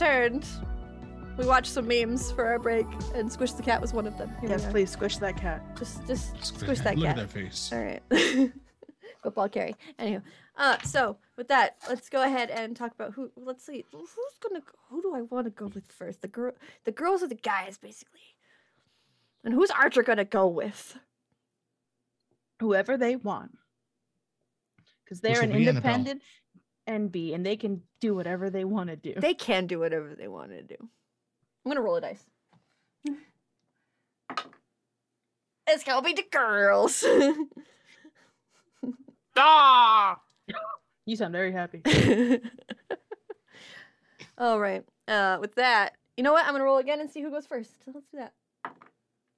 have returned. We watched some memes for our break, and Squish the Cat was one of them. Here Yes, please squish that cat. Just, just Squish squish that Look cat. at that face. All right. Football carry. Anywho, uh, so with that, let's go ahead and talk about who. Let's see, who's gonna? Who do I want to go with first? The girl, the girls or the guys, basically. And who's Archer gonna go with? Whoever they want. Because they're will an independent NB and they can do whatever they want to do. They can do whatever they want to do. I'm gonna roll a dice. It's gonna be the girls. Ah! You sound very happy. All right. Uh, with that, you know what? I'm gonna roll again and see who goes first. Let's do that.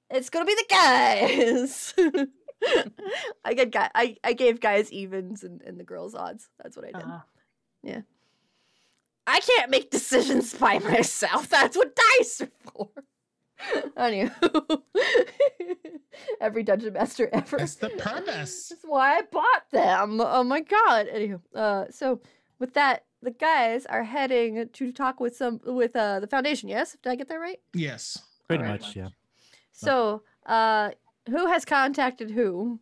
It's gonna be the guys. I get guy. I, I gave guys evens and, and the girls odds. That's what I did. Uh, I can't make decisions by myself. That's what dice are for. Anywho, every dungeon master ever. That's the purpose. That's why I bought them. Oh my god. Anywho, uh, so with that, the guys are heading to talk with some with uh the foundation. Yes, did I get that right? Yes. Pretty Alright. much, yeah. So, uh, who has contacted who?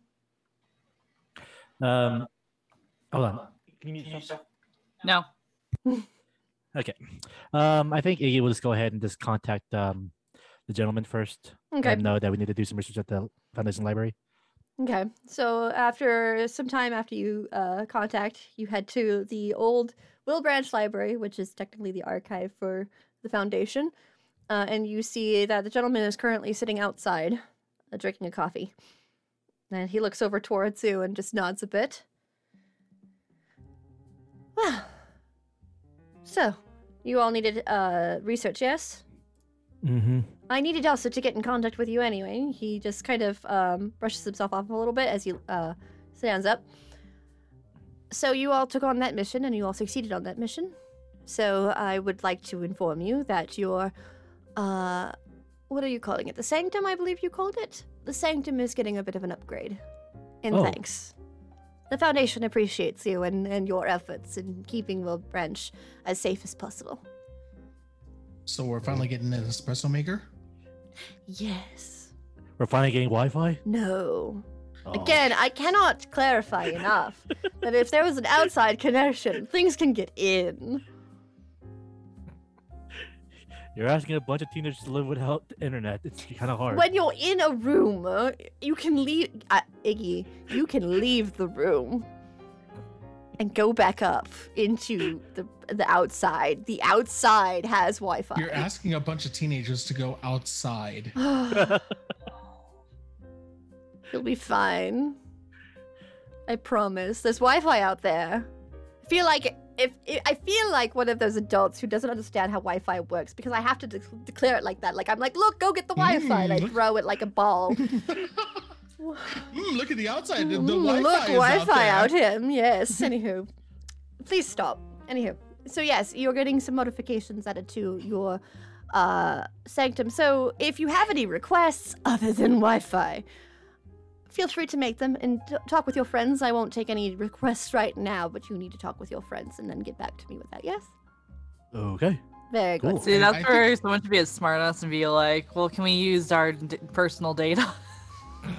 Um, hold on. Can you mute yourself? No. Okay. Um, I think Iggy will just go ahead and just contact um the gentleman first. Okay. And know that we need to do some research at the Foundation Library. Okay. So after some time after you uh, contact, you head to the old Wilbranch Library, which is technically the archive for the Foundation, uh, and you see that the gentleman is currently sitting outside, uh, drinking a coffee. And he looks over towards you and just nods a bit. Well, so you all needed uh, research, yes? Mm-hmm. I needed also to get in contact with you anyway. He just kind of um, brushes himself off a little bit as he uh, stands up. So you all took on that mission, and you all succeeded on that mission. So I would like to inform you that your, uh, what are you calling it? The sanctum, I believe you called it. The sanctum is getting a bit of an upgrade. In Oh. thanks. The Foundation appreciates you and, and your efforts in keeping the Branch as safe as possible. So we're finally getting an espresso maker. Yes. We're finally getting Wi-Fi. No. Oh. Again, I cannot clarify enough that if there was an outside connection, things can get in. You're asking a bunch of teenagers to live without the internet. It's kind of hard. When you're in a room, uh, you can leave. Uh, Iggy, you can leave the room and go back up into the the outside. The outside has Wi-Fi. You're asking a bunch of teenagers to go outside. You'll be fine. I promise. There's Wi-Fi out there. I feel like if, if I feel like one of those adults who doesn't understand how Wi-Fi works because I have to de- declare it like that. Like I'm like, look, go get the Wi-Fi, and I Mm, throw it like a ball. Mm, look at the outside. The, the Mm, Wi-Fi look, is Wi-Fi out, out him. Yes. Anywho, please stop. Anywho, so yes, you're getting some modifications added to your uh, sanctum. So if you have any requests other than Wi-Fi, feel free to make them and t- talk with your friends. I won't take any requests right now, but you need to talk with your friends and then get back to me with that. Yes. okay. Very good. See, that's I where think- someone should be as smart enough and be like, well, can we use our d- personal data?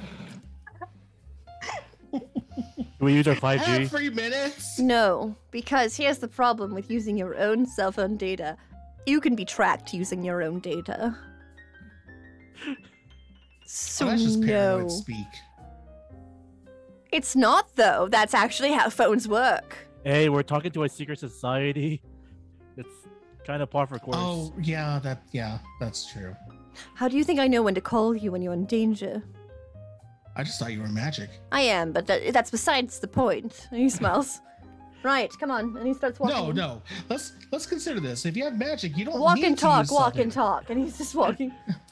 can we use our 5G? Three minutes. No, because here's the problem with using your own cell phone data. You can be tracked using your own data. So Oh, that's just no. paranoid speak. It's not though. That's actually how phones work. Hey, we're talking to a secret society. It's kind of par for course. Oh yeah, that yeah, that's true. How do you think I know when to call you when you're in danger? I just thought you were magic. I am, but that, that's besides the point. And he smiles. right, come on. And he starts walking. No, no. Let's let's consider this. If you have magic, you don't Walk need and to talk, use walk and talk. And he's just walking.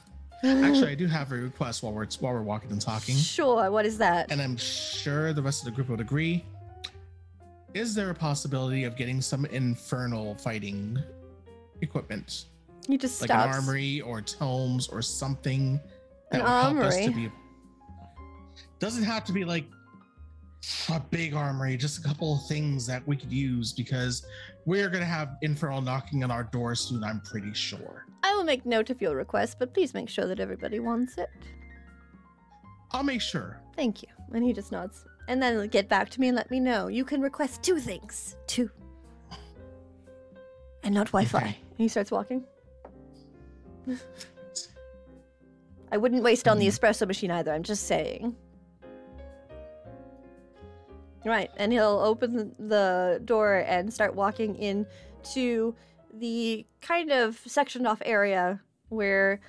Actually, I do have a request while we're while we're walking and talking, Sure, what is that? and I'm sure the rest of the group would agree. Is there a possibility of getting some infernal fighting equipment, You just like stops. an armory or tomes or something An that would help us to be? Doesn't have to be like a big armory, just a couple of things that we could use because we're gonna have Infernal knocking on our door soon. I'm pretty sure. I will make note of your request, but please make sure that everybody wants it. I'll make sure. Thank you. And he just nods. And then get back to me and let me know. You can request two things. Two. And not Wi Fi. Okay. And he starts walking. I wouldn't waste on the mm-hmm. espresso machine either, I'm just saying. Right, and he'll open the door and start walking in to the kind of sectioned off area where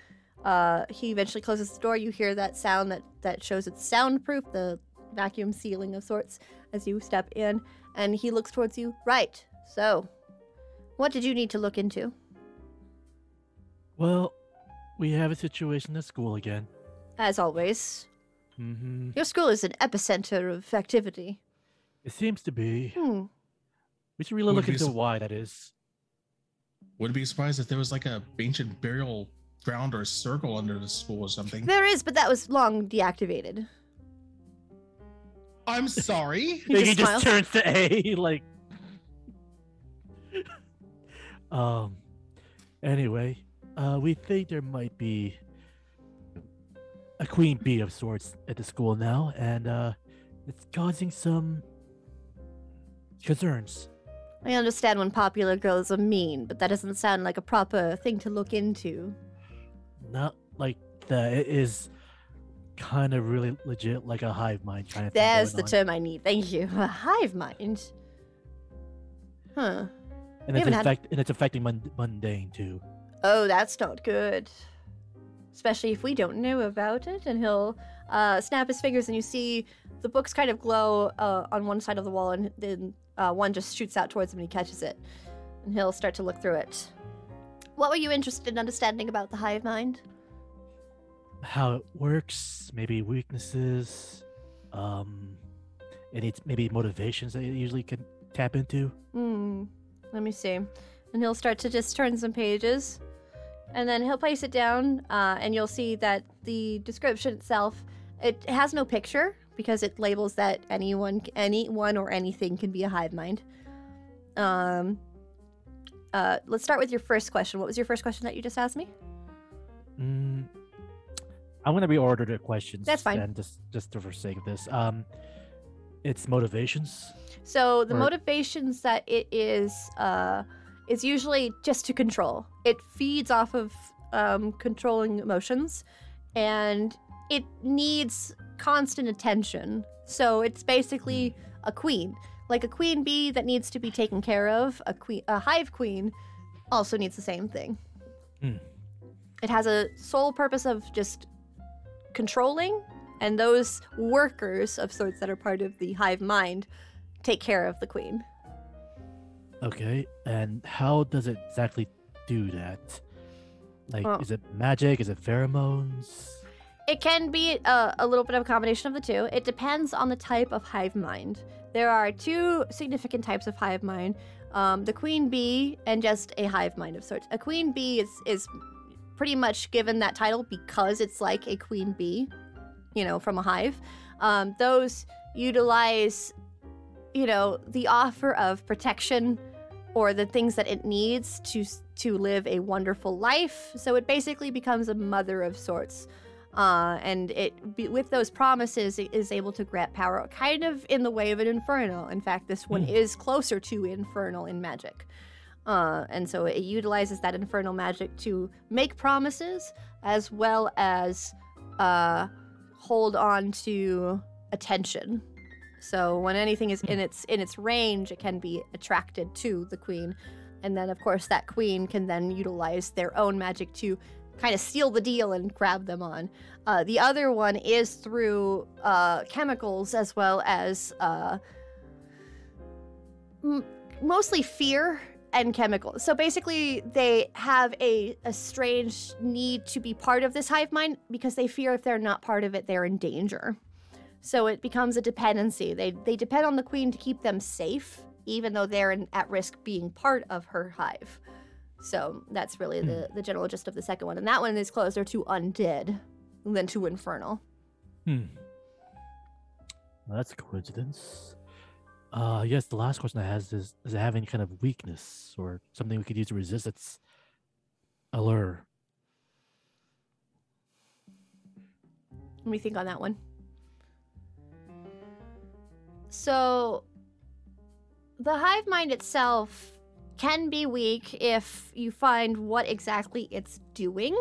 uh, he eventually closes the door. You hear that sound that, that shows it's soundproof, the vacuum sealing of sorts, as you step in, and he looks towards you. Right, so what did you need to look into? Well, we have a situation at school again. As always, Mm-hmm. your school is an epicenter of activity. It seems to be. Hmm. We should really Would look into sup- why that is. Wouldn't be surprised if there was like a ancient burial ground or a circle under the school or something. There is, but that was long deactivated. I'm sorry. He He just just, turns to A, like. um. Anyway, uh, we think there might be a queen bee of sorts at the school now, and uh, it's causing some concerns. I understand when popular girls are mean, but that doesn't sound like a proper thing to look into. Not like that. It is kind of really legit, like a hive mind kind of thing. There's the on. term I need. Thank you. A hive mind. Huh. and we it's, had- and it's affecting mund- mundane too. Oh, that's not good. Especially if we don't know about it. And he'll uh, snap his fingers, and you see the books kind of glow uh, on one side of the wall, and then uh, one just shoots out towards him, and he catches it. And he'll start to look through it. What were you interested in understanding about the hive mind? how it works, maybe weaknesses, um, any maybe motivations that you usually can tap into. Hmm. Let me see. And he'll start to just turn some pages. And then he'll place it down, uh, and you'll see that the description itself, it has no picture because it labels that anyone, anyone or anything can be a hive mind. Um, uh, let's start with your first question. What was your first question that you just asked me? Mm, I'm gonna reorder the questions. That's fine. And just just to forsake of this, um, it's motivations. So the Or- motivations that it is uh, is usually just to control. It feeds off of um, controlling emotions, and it needs constant attention. So it's basically a queen, like a queen bee that needs to be taken care of. A queen, a hive queen, also needs the same thing. Hmm. It has a sole purpose of just controlling, and those workers of sorts that are part of the hive mind take care of the queen. Okay, and how does it exactly do that? Like, Well- is it magic? Is it pheromones? It can be a, a little bit of a combination of the two. It depends on the type of hive mind. There are two significant types of hive mind um, the queen bee and just a hive mind of sorts. A queen bee is, is pretty much given that title because it's like a queen bee, you know, from a hive. Um, those utilize, you know, the offer of protection or the things that it needs to to live a wonderful life. So it basically becomes a mother of sorts uh, and it be, with those promises it is able to grant power kind of in the way of an infernal in fact this one Hmm. is closer to infernal in magic. Uh, and so it utilizes that infernal magic to make promises as well as uh, hold on to attention. So when anything is in its in its range it can be attracted to the queen. And then of course that queen can then utilize their own magic to kind of seal the deal and grab them on. Uh, the other one is through uh, chemicals as well as uh, m- mostly fear and chemicals. So basically, they have a, a strange need to be part of this hive mind because they fear if they're not part of it, they're in danger. So it becomes a dependency. They, they depend on the queen to keep them safe, even though they're in, at risk being part of her hive. So that's really the, the general gist of the second one. And that one is closer to undead than to infernal. Hmm. Well, that's a coincidence. Uh, yes, the last question I has is: Does it have any kind of weakness or something we could use to resist its allure? Let me think on that one. So, the hive mind itself can be weak if you find what exactly it's doing.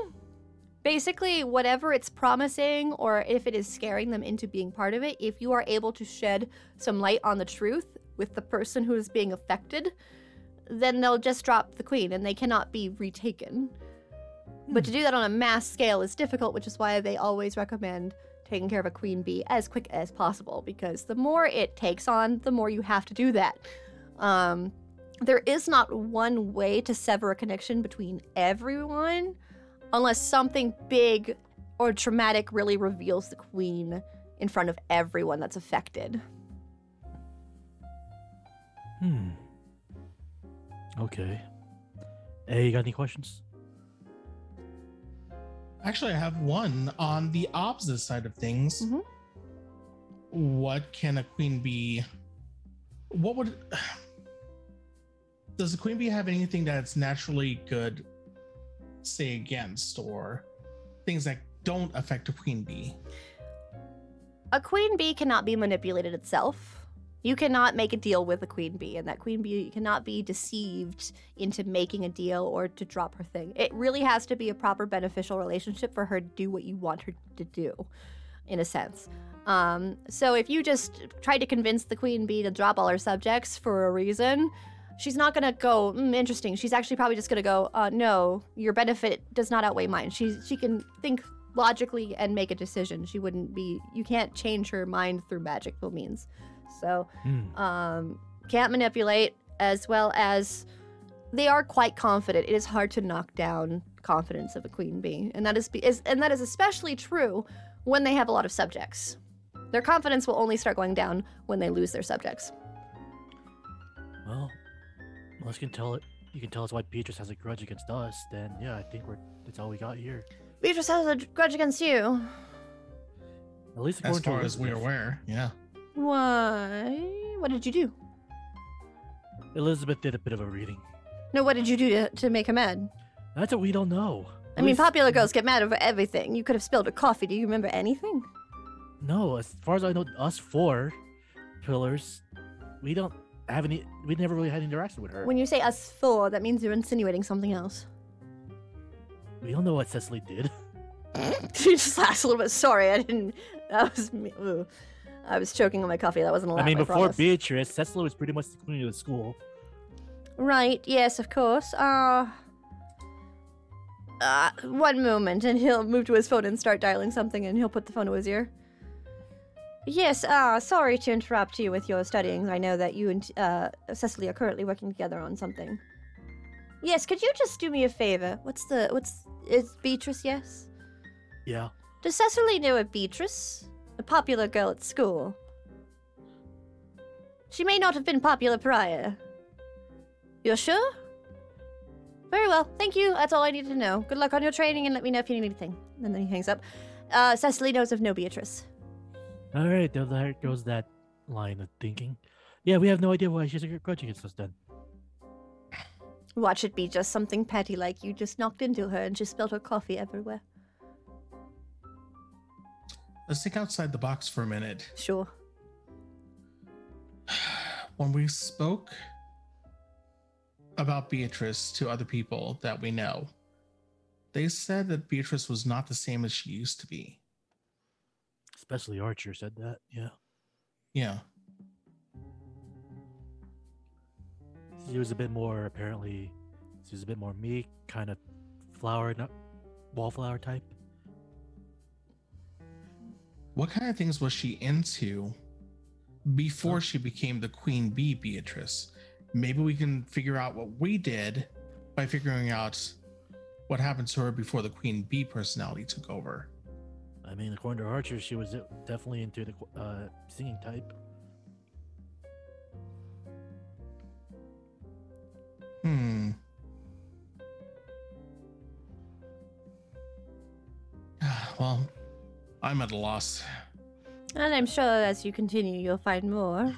Basically, whatever it's promising, or if it is scaring them into being part of it, if you are able to shed some light on the truth with the person who is being affected, then they'll just drop the queen and they cannot be retaken. But to do that on a mass scale is difficult, which is why they always recommend taking care of a queen bee as quick as possible because the more it takes on, the more you have to do that. Um, there is not one way to sever a connection between everyone unless something big or traumatic really reveals the queen in front of everyone that's affected. Hmm. Okay. Hey, you got any questions? Actually, I have one on the opposite side of things. Mhm. What can a queen be? What would? Does a queen bee have anything that's naturally good, say against, or things that don't affect a queen bee? A queen bee cannot be manipulated itself. You cannot make a deal with a queen bee, and that queen bee cannot be deceived into making a deal or to drop her thing. It really has to be a proper beneficial relationship for her to do what you want her to do, in a sense. Um, so if you just try to convince the queen bee to drop all her subjects for a reason, she's not gonna go mm, interesting. She's actually probably just gonna go, uh, no, your benefit does not outweigh mine. She she can think logically and make a decision. She wouldn't be. You can't change her mind through magical means. So Hmm. um, can't manipulate, as well as they are quite confident. It is hard to knock down confidence of a queen bee, and that is, be- is and that is especially true when they have a lot of subjects. Their confidence will only start going down when they lose their subjects. Well, unless you can tell it, you can tell us why Beatrice has a grudge against us. Then yeah, I think we're that's all we got here. Beatrice has a grudge against you. At least As according to far as we're aware, yeah. Why? What did you do? Elizabeth did a bit of a reading. No, what did you do to, to make her mad? That's what we don't know. I At mean, least- popular girls get mad over everything. You could have spilled a coffee. Do you remember anything? No, as far as I know, us four pillars, we don't have any. We never really had any interaction with her. When you say us four, that means you're insinuating something else. we don't know what Cecily did. she just laughs a little bit. Sorry, I didn't. That was me. Ooh. I was choking on my coffee. That wasn't. I mean, before promise. Beatrice, Cecily was pretty much the queen of the school. Right. Yes, of course. Uh, uh, one moment, and he'll move to his phone and start dialing something, and he'll put the phone to his ear. Yes. Uh, sorry to interrupt you with your studying. I know that you and uh, Cecily are currently working together on something. Yes. Could you just do me a favor? What's the what's is Beatrice? Yes. Yeah. Does Cecily know a Beatrice? A popular girl at school. She may not have been popular prior. You're sure? Very well, thank you. That's all I need to know. Good luck on your training and let me know if you need anything. And then he hangs up. Uh, Cecily knows of no Beatrice. All right, there goes that line of thinking. Yeah, we have no idea why she's has a grudge against us then. Watch it be just something petty like you just knocked into her and she spilled her coffee everywhere. Let's think outside the box for a minute. Sure. When we spoke about Beatrice to other people that we know, they said that Beatrice was not the same as she used to be. Especially Archer said that. Yeah. Yeah. She was a bit more apparently. She was a bit more meek, kind of flower, not wallflower type. What kind of things was she into before she became the queen bee Beatrice? Maybe we can figure out what we did by figuring out what happened to her before the queen bee personality took over. I mean, according to Archer, she was definitely into the uh, singing type. Hmm. well, I'm at a loss. And I'm sure as you continue, you'll find more.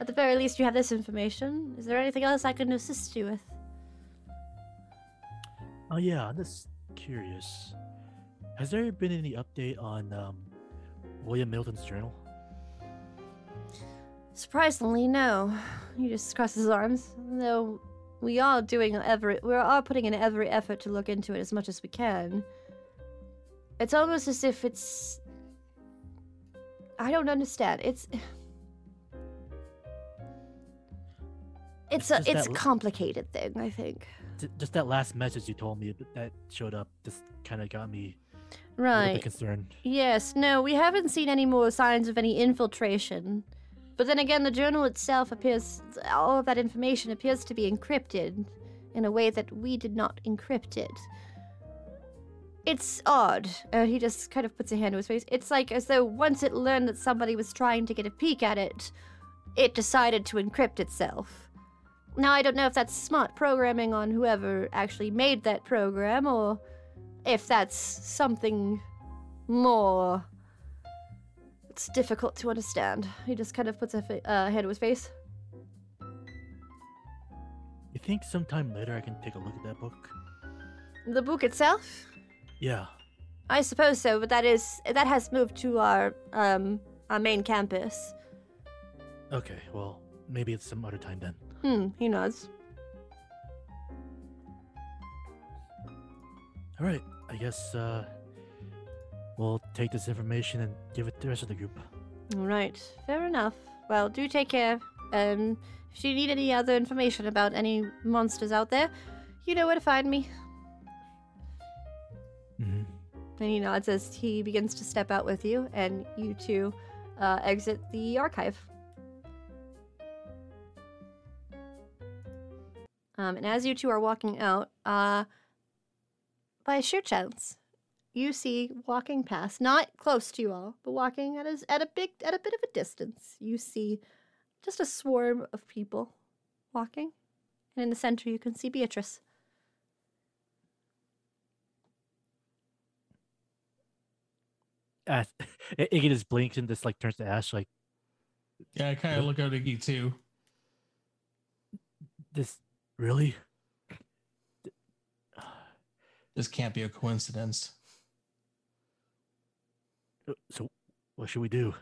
At the very least, you have this information. Is there anything else I can assist you with? Oh yeah, I'm just curious. Has there been any update on um, William Milton's journal? Surprisingly, no. He just crosses his arms. Though we are doing every, we are putting in every effort to look into it as much as we can. It's almost as if it's. I don't understand. It's. It's a just it's that a complicated thing. I think. Just that last message you told me that- showed up just kind of got me a little bit Right. concerned. Yes, no, we haven't seen any more signs of any infiltration. But then again, the journal itself appears, all of that information appears to be encrypted in a way that we did not encrypt it. It's odd. Uh, he just kind of puts a hand to his face. It's like as though once it learned that somebody was trying to get a peek at it, it decided to encrypt itself. Now, I don't know if that's smart programming on whoever actually made that program or if that's something more. It's difficult to understand. He just kind of puts a fa- uh, hand to his face. You think sometime later I can take a look at that book? The book itself, Yeah. I suppose so, but that is that has moved to our um our main campus. Okay, well, maybe it's some other time then. Hmm. He nods. All right, I guess uh, we'll take this information and give it to the rest of the group. All right. Fair enough. Well, do take care. Um, if you need any other information about any monsters out there, you know where to find me. hmm And he nods as he begins to step out with you, and you two uh, exit the archive. Um, and as you two are walking out, uh, by sheer chance, you see walking past, not close to you all, but walking at a, at a big, at a bit of a distance, you see just a swarm of people walking, and in the center you can see Beatrice. Uh, Iggy just blinks and just like turns to Ash like Yeah, I kind of look at Iggy too. this. Really? This can't be a coincidence. So, what should we do?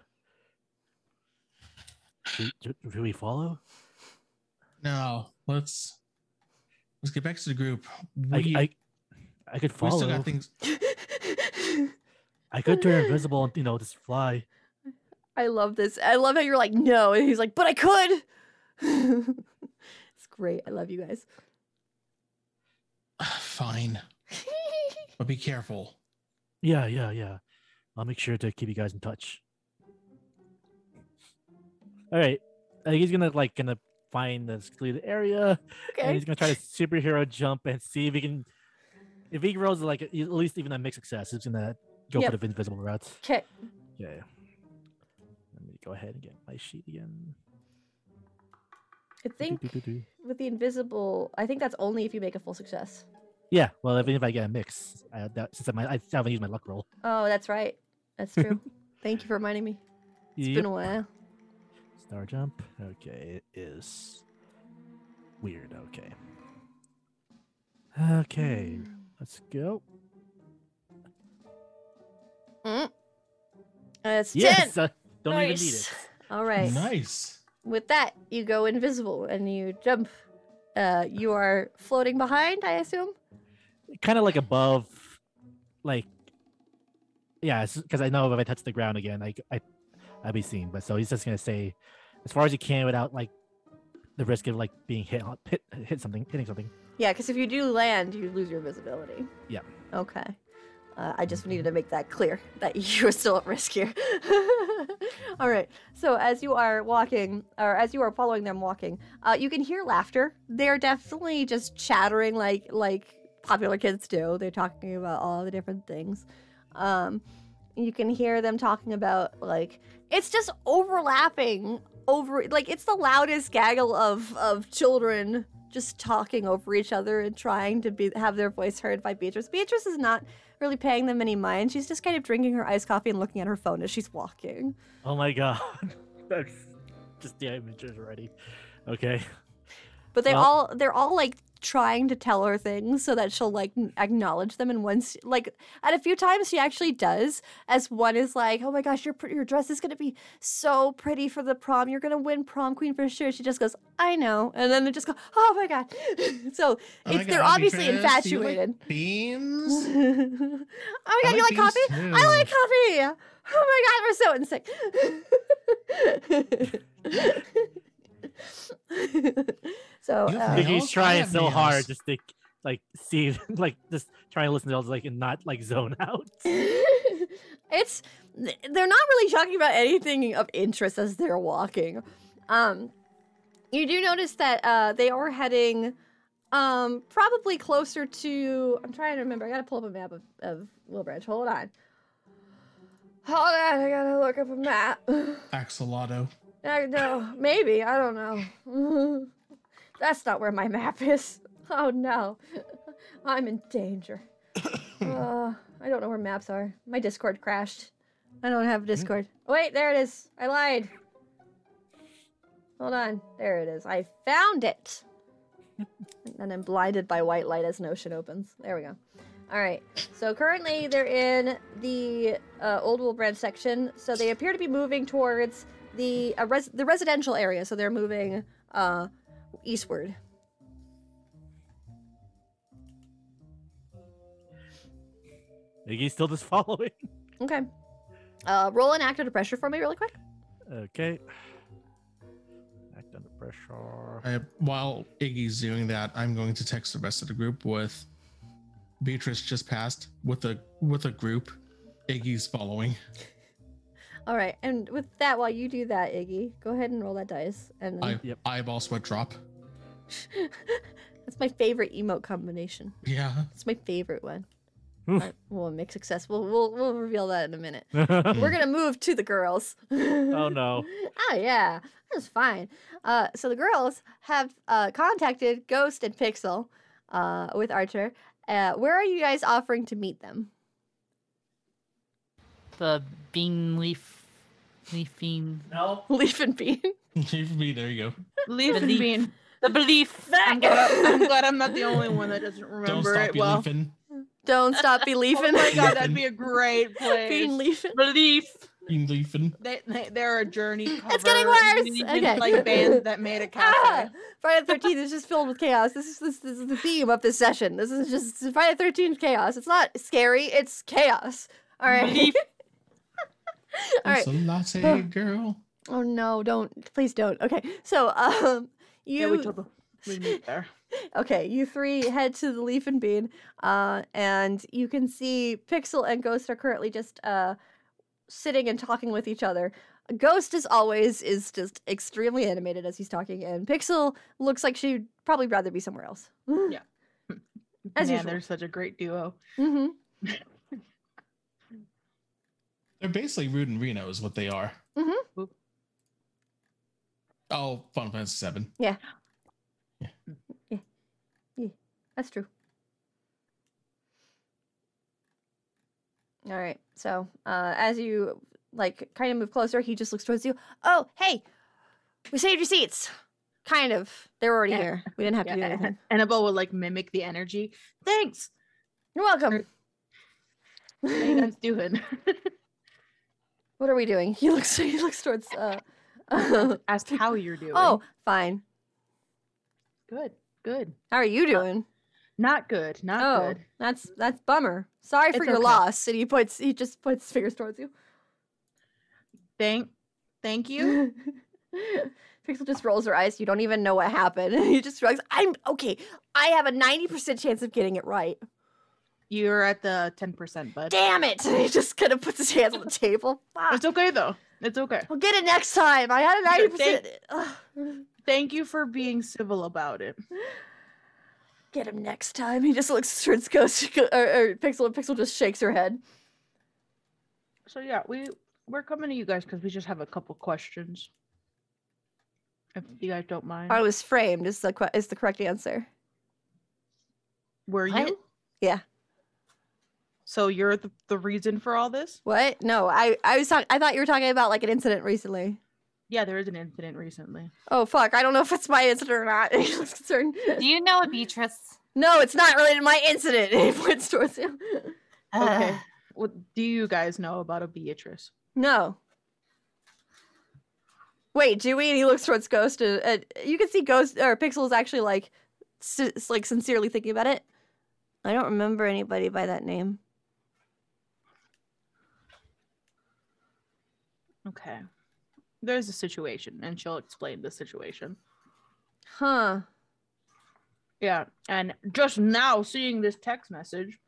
Should, should, should we follow? No, let's let's get back to the group. I, We, I, I could we still got things. I could turn invisible and you know just fly. I love this. I love how you're like, no. And he's like, but I could. it's great. I love you guys. Fine, but be careful. Yeah, yeah, yeah. I'll make sure to keep you guys in touch. All right. I think he's gonna like gonna find the secluded area, and okay. he's gonna try to superhero jump and see if he can. If he rolls like at least even a mixed success, he's gonna go Yep. for the invisible route. Okay. Yeah. Let me go ahead and get my sheet again. I think with the invisible, I think that's only if you make a full success. Yeah. Well, even if I get a mix, I, that, since I, might, I haven't used my luck roll. Oh, that's right. That's true. Thank you for reminding me. It's Yep. been a while. Star jump. Okay, it is weird. Okay. Okay, let's go. Mm. That's 10. Yes, uh, don't even need Nice. it. All right. Nice. With that, you go invisible and you jump. Uh, you are floating behind, I assume? Kind of like above, like, yeah, because I know if I touch the ground again, like I, I'd be seen. But so he's just gonna say, as far as you can without like the risk of like being hit, on- hit, hit something, hitting something. Yeah, because if you do land, you lose your visibility. Yeah. Okay. Uh, I just needed to make that clear that you are still at risk here. All right. So as you are walking, or as you are following them walking, uh, you can hear laughter. They're definitely just chattering like like popular kids do. They're talking about all the different things. Um, you can hear them talking about like it's just overlapping over like it's the loudest gaggle of of children just talking over each other and trying to be have their voice heard by Beatrice. Beatrice is not really paying them any mind. She's just kind of drinking her iced coffee and looking at her phone as she's walking. Oh my god. That's just the images already. Okay. But they Well- all they're all like trying to tell her things so that she'll like acknowledge them and once like at a few times she actually does. As one is like oh my gosh your your dress is going to be so pretty for the prom. You're going to win prom queen for sure. She just goes i know. And then they just go oh my god. So Oh my it's, they're God, obviously do you like infatuated. beans. oh my god I you like coffee? too. i like coffee! Oh my god we're so in sync so You uh, have he's trying have so hard just to like see like just trying to listen to all like and not like zone out. it's they're not really talking about anything of interest as they're walking. Um, you do notice that uh, they are heading um, probably closer to. I'm trying to remember. I gotta pull up a map of, of Wilbranch. Hold on. Hold on. I gotta look up a map. Axolotl. I know. Maybe. I don't know. That's not where my map is. Oh no. I'm in danger. uh, I don't know where maps are. My Discord crashed. I don't have Discord. Oh, wait, there it is. I lied. Hold on. There it is. I found it. and I'm blinded by white light as an ocean opens. There we go. All right. So currently they're in the uh, Old Wilbranch section. So they appear to be moving towards the uh, res- the residential area. So they're moving uh, eastward. Iggy's still just following. Okay. Uh, roll an act under pressure for me, really quick. Okay. Act under pressure. I, while Iggy's doing that, I'm going to text the rest of the group with Beatrice just passed with a with a group. Iggy's following. All right, and with that, while you do that, Iggy, go ahead and roll that dice. And then... I Yep. eyeball sweat drop. that's my favorite emote combination. Yeah. It's my favorite one. Oof. Alright, we'll make success. We'll, we'll we'll reveal that in a minute. We're gonna move to the girls. Oh no. Oh yeah, that's fine. Uh, so the girls have uh, contacted Ghost and Pixel uh, with Archer. Uh, where are you guys offering to meet them? The bean leaf, leaf bean. No. Leaf and Bean. leaf and bean. there you go. Leaf and bean. The belief. I'm glad, I'm glad I'm not the only one that doesn't Don't remember stop it well. believing. Don't stop believing. Oh my god, that'd be a great place. Bean leafing. Belief. Being leafing. They, they, they're a journey cover. It's getting worse. Okay. Like bands that made a cafe. Ah! Friday the Thirteenth is just filled with chaos. This is this, this is the theme of this session. This is just Friday the Thirteenth chaos. It's not scary. It's chaos. All right. Belief. All right. It's a latte girl. Oh no! Don't please don't. Okay. So um, you Yeah, we told them we'd meet there. Okay, you three head to the Leaf and Bean, uh, and you can see Pixel and Ghost are currently just uh, sitting and talking with each other. Ghost, as always, is just extremely animated as he's talking, and Pixel looks like she'd probably rather be somewhere else. Yeah. As Man, usual. they're such a great duo. hmm They're basically Rude and Reno is what they are. Mhm. Oh, Final Fantasy Seven. Yeah, yeah, yeah. That's true. All right. So, uh, as you like kind of move closer, he just looks towards you. Oh, hey, we saved your seats. Kind of. They're already Yeah. here. We didn't have to do Yeah, anything. Annabelle would like mimic the energy. Thanks. You're welcome. How you guys doing? What are we doing? He looks. He looks towards. Uh, Asked how you're doing. oh, fine. good, good. How are you doing? Not good. Not oh, good. that's that's bummer. Sorry for It's your okay. loss. And he puts. He just puts fingers towards you. Thank, thank you. Pixel just rolls her eyes. You don't even know what happened. he just shrugs. I'm okay. I have a 90% chance of getting it right. You're at the ten percent, bud. Damn it. He just kind of puts his hands on the table. Fuck. It's okay though. It's okay. We'll get it next time. I had a 90%. thank- you for being civil about it. Get him next time. He just looks towards Ghost or, or Pixel, and Pixel just shakes her head. So yeah, we we're coming to you guys because we just have a couple questions. If you guys don't mind. I was framed. Is the is the correct answer? Were What? you? Yeah. So you're the, the reason for all this? What? No, I I was talking. I thought you were talking about like an incident recently. Yeah, there is an incident recently. Oh fuck! I don't know if it's my incident or not. He looks concerned. Do you know a Beatrice? No, it's not related to my incident. It points towards you. Okay. Ugh. What do you guys know about a Beatrice? No. Wait, do we? And he looks towards Ghost, and, and you can see Ghost or Pixel is actually like, si- like sincerely thinking about it. I don't remember anybody by that name. Okay. There's a situation, and she'll explain the situation. Huh? Yeah, and just now seeing this text message.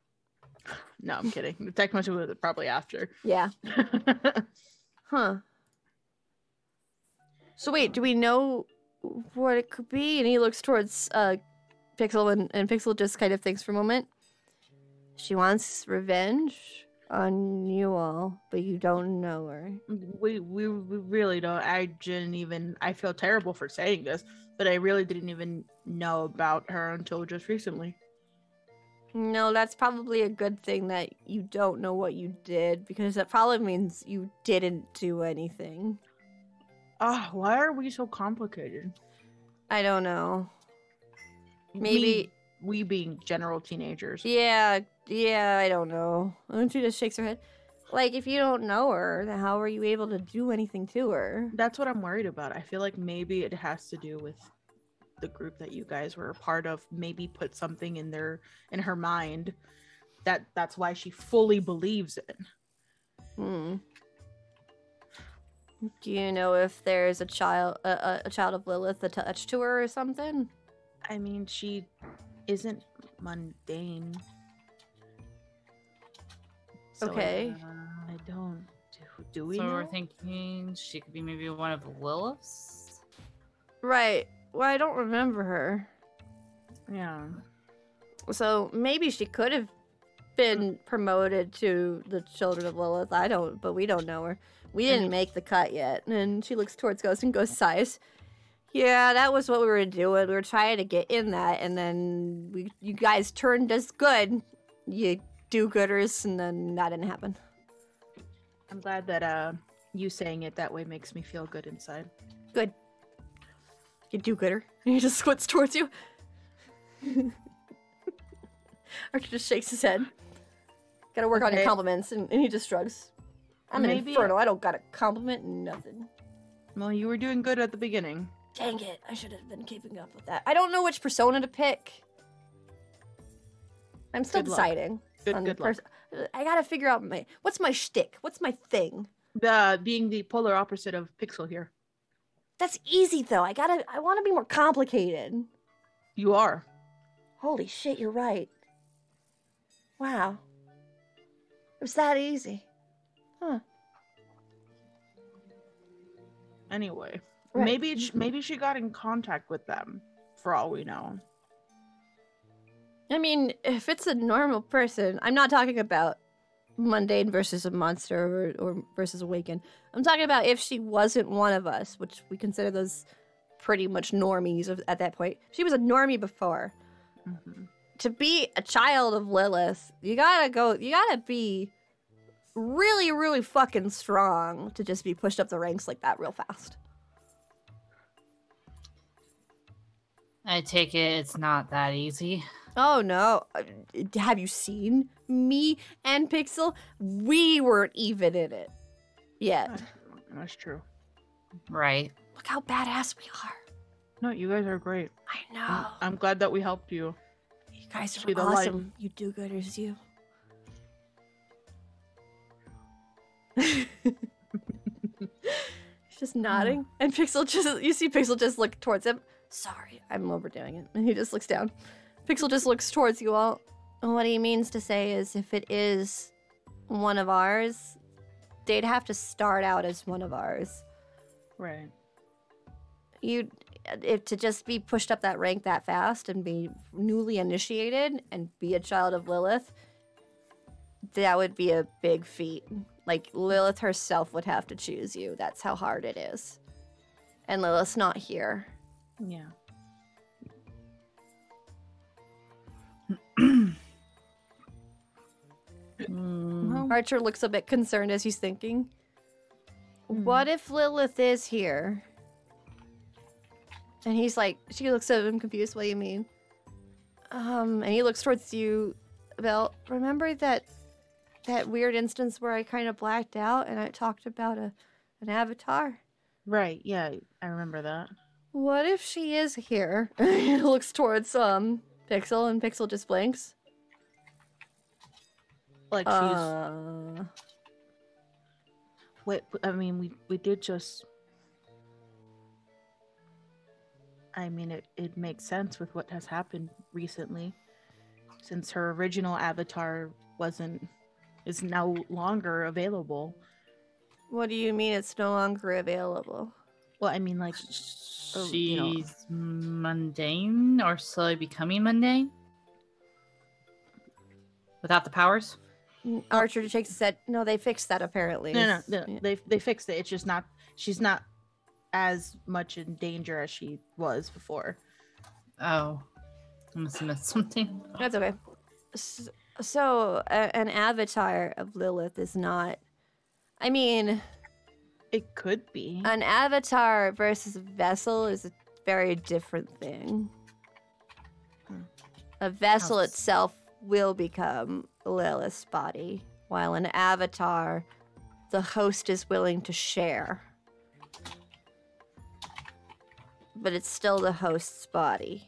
No, I'm kidding. The text message was probably after. Yeah. Huh. So wait, do we know what it could be? And he looks towards uh Pixel and, and Pixel just kind of thinks for a moment. She wants revenge on you all, but you don't know her. we, we we really don't. I didn't even. I feel terrible for saying this, but I really didn't even know about her until just recently. No, that's probably a good thing that you don't know what you did because that probably means you didn't do anything. Ah, why are we so complicated? I don't know. Maybe we being general teenagers. Yeah, yeah, I don't know. And she just shakes her head. Like, if you don't know her, then how are you able to do anything to her? That's what I'm worried about. I feel like maybe it has to do with the group that you guys were a part of. Maybe put something in their in her mind that that's why she fully believes it. Hmm. Do you know if there's a child, a, a, a child of Lilith attached to her or something? I mean, she isn't mundane. So, Okay. Uh, I don't. Do, do we so know? we're thinking she could be maybe one of Lilith's. Right. Well, I don't remember her. Yeah. So maybe she could have been promoted to the children of Lilith. I don't, but we don't know her. We didn't make the cut yet. And she looks towards Ghost and Ghost sighs. Yeah, that was what we were doing. We were trying to get in that, and then we, you guys turned us good. You do-gooders, and then that didn't happen. I'm glad that uh you saying it that way makes me feel good inside. Good. You do-gooder. And he just squints towards you. Archer just shakes his head. Gotta work on your compliments, and, and he just shrugs. I'm an Maybe- infernal. I don't got a compliment, nothing. Well, you were doing good at the beginning. Dang it! I should have been keeping up with that. I don't know which persona to pick. I'm still Good luck. Good, on good the luck. I gotta figure out my what's my shtick. What's my thing? The being the polar opposite of Pixel here. That's easy though. I gotta. I want to be more complicated. You are. Holy shit! You're right. Wow. It was that easy. Huh. Anyway, Right. maybe maybe she got in contact with them, for all we know. I mean, if it's a normal person, I'm not talking about mundane versus a monster or, or versus awaken. I'm talking about if she wasn't one of us, which we consider those pretty much normies of, at that point. She was a normie before. Mhm. To be a child of Lilith, you gotta go. You gotta be really, really fucking strong to just be pushed up the ranks like that real fast. I take it it's not that easy. Oh no. Uh, Have you seen me and Pixel? We weren't even in it yet. That's, that's true. Right. Look how badass we are. No, you guys are great. I know. I'm, I'm glad that we helped you. you guys see are the light. awesome. You do gooders, you. He's just nodding. And Pixel just, you see Pixel just look towards him. Sorry, I'm overdoing it. And he just looks down. Pixel just looks towards you all. And what he means to say is if it is one of ours, they'd have to start out as one of ours. Right. you if to just be pushed up that rank that fast and be newly initiated and be a child of Lilith, that would be a big feat. Like Lilith herself would have to choose you. That's how hard it is. and Lilith's not here. Yeah. Well, Archer looks a bit concerned as he's thinking. What if Lilith is here? And he's like, she looks at him confused. What do you mean? Um, and he looks towards you, Belle. Remember that that weird instance where I kind of blacked out and I talked about a an avatar? right. Yeah, I remember that. What if she is here? he looks towards um Pixel and Pixel just blinks. Like she's. Uh, Wait, I mean, we we did just. I mean, it it makes sense with what has happened recently, since her original avatar wasn't is no longer available. what do you mean it's no longer available? Well, I mean, like, Oh, you know. She's mundane or slowly becoming mundane without the powers. Archer shakes his head. No, they fixed that apparently. no, no, no, Yeah. they they fixed it. It's just not. She's not as much in danger as she was before. Oh, I must have missed something. That's okay. S- So, a- an avatar of Lilith is not. I mean, It could be. an avatar versus a vessel is a very different thing. Hmm. A vessel How s- itself will become Lilith's body, while an avatar, the host is willing to share. But it's still the host's body.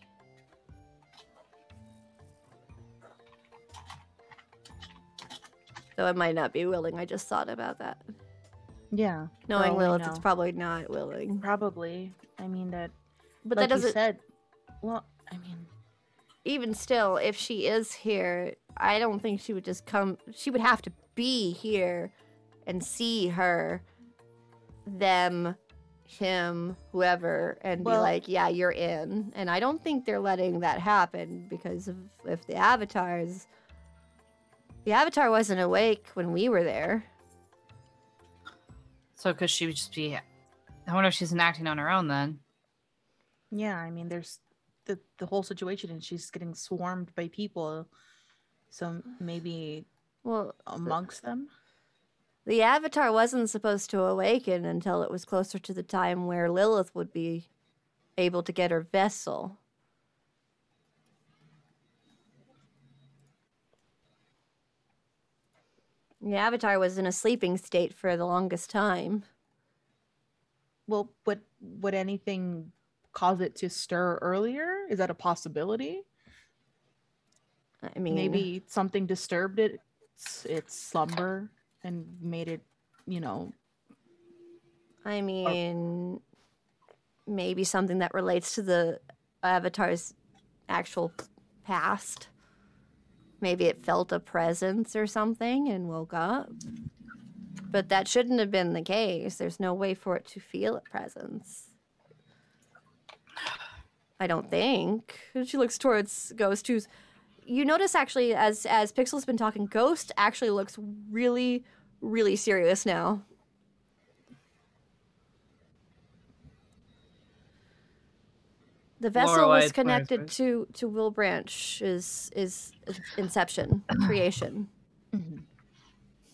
Though I might not be willing, I just thought about that. Yeah, Knowing Lilith, it's probably not willing. probably. I mean that. But like that doesn't. said. Well, I mean, even still, if she is here, I don't think she would just come. She would have to be here and see her, them, him, whoever, and be like, yeah, you're in. And I don't think they're letting that happen because if the avatars. The avatar wasn't awake when we were there. So could she would just be? I wonder if she's enacting on her own then. yeah. I mean, there's the the whole situation, and she's getting swarmed by people. So maybe Well, amongst them. the avatar wasn't supposed to awaken until it was closer to the time where Lilith would be able to get her vessel. The avatar was in a sleeping state for the longest time. Well, would would anything cause it to stir earlier? Is that a possibility? I mean, Maybe something disturbed it, its, its slumber and made it, you know. I mean, maybe something that relates to the avatar's actual past. Maybe it felt a presence or something and woke up. But that shouldn't have been the case. There's no way for it to feel a presence. I don't think. She looks towards Ghost, who's. You notice actually, as as Pixel's been talking, Ghost actually looks really, really serious now. The vessel Lorelei, was connected to to Wilbranch is is inception creation.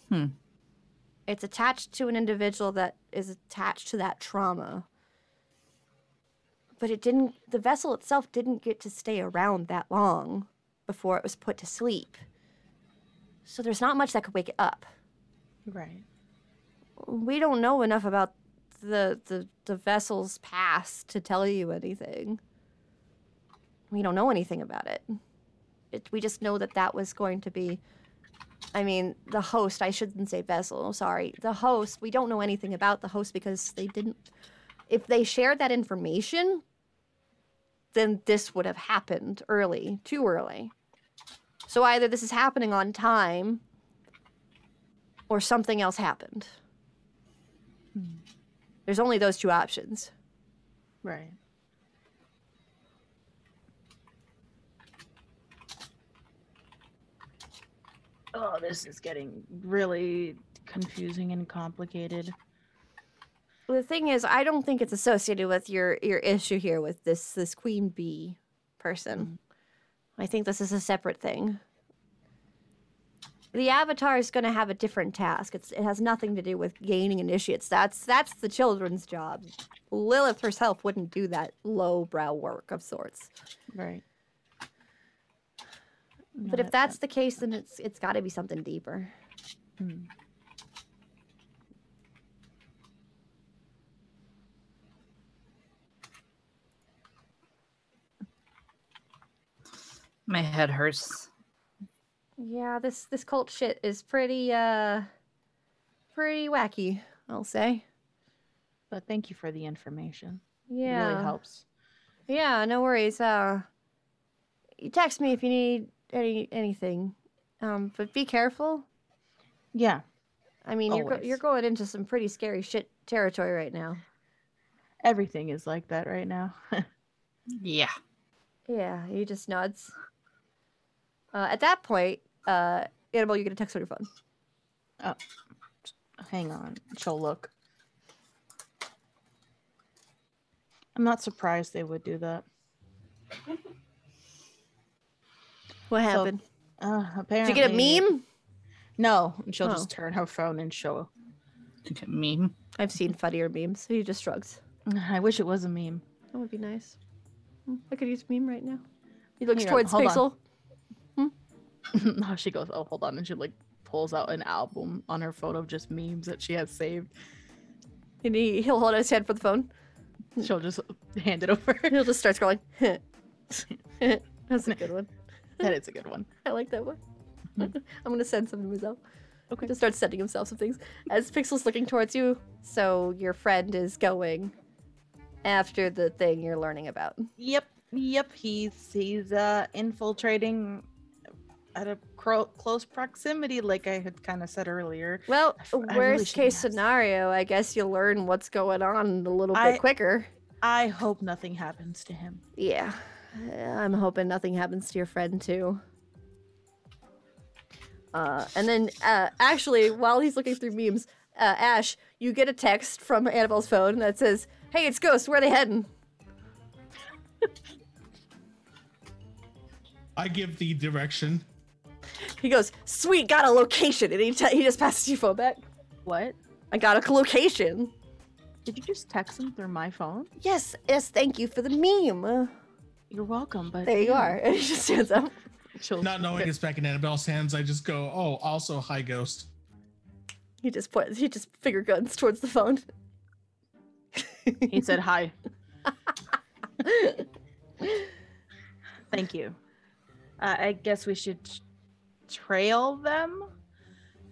Hmm. It's attached to an individual that is attached to that trauma. But it didn't the vessel itself didn't get to stay around that long before it was put to sleep. So there's not much that could wake it up. Right. We don't know enough about the the, the vessel's past to tell you anything. We don't know anything about it. it. We just know that that was going to be. I mean, the host. I shouldn't say vessel. Sorry, the host. We don't know anything about the host because they didn't. If they shared that information, then this would have happened early, too early. So either this is happening on time, or something else happened. Hmm. There's only those two options. Right. Oh, this is getting really confusing and complicated. the thing is, I don't think it's associated with your your issue here with this this queen bee person. Mm-hmm. I think this is a separate thing. The avatar is going to have a different task. It's, it has nothing to do with gaining initiates. That's that's the children's job. Lilith herself wouldn't do that lowbrow work of sorts. Right. But if that's the case, then it's it's got to be something deeper. Hmm. My head hurts. Yeah, this this cult shit is pretty uh pretty wacky, I'll say. But thank you for the information. It Yeah. really helps. Yeah, no worries. Uh you text me if you need any anything. Um but be careful. Yeah. I mean, you're go- you're going into some pretty scary shit territory right now. Everything is like that right now. Yeah. Yeah, he just nods. Uh, at that point, uh, Annabelle, you get a text on your phone. Oh, hang on. She'll look. I'm not surprised they would do that. What So, happened? Uh, Did you get a meme? No. And she'll Oh. just turn her phone and show. a Meme. I've seen funnier memes. He just shrugs. I wish it was a meme. That would be nice. Hmm, I could use a meme right now. He looks Here, towards hold on. Pixel. no, she goes, oh, hold on. And she like pulls out an album on her phone of just memes that she has saved. And he, he'll hold out his hand for the phone. She'll just hand it over. He'll just start scrolling. That's a good one. That is a good one. I like that one. I'm gonna send some to myself. Okay. Just start sending himself some things. As Pixel's looking towards you, so your friend is going after the thing you're learning about. Yep, yep. He's he's uh infiltrating at a cro- close proximity, like I had kind of said earlier. Well, I f- I really worst shouldn't case have said- scenario, I guess you'll learn what's going on a little bit I- quicker. I hope nothing happens to him. Yeah. I'm hoping nothing happens to your friend too. Uh, and then, uh, actually, while he's looking through memes, uh, Ash, you get a text from Annabelle's phone that says, "Hey, it's Ghost. Where are they heading?" I give the direction. He goes, "Sweet, got a location," and he te- he just passes your phone back. What? I got a location. Did you just text him through my phone? Yes, yes. Thank you for the meme. You're welcome, but there you yeah, are. And he just stands up. she'll- Not knowing it's back in Annabelle's hands, I just go, oh, also hi ghost. He just points. He just finger guns towards the phone. He said hi. Thank you. Uh, I guess we should t- trail them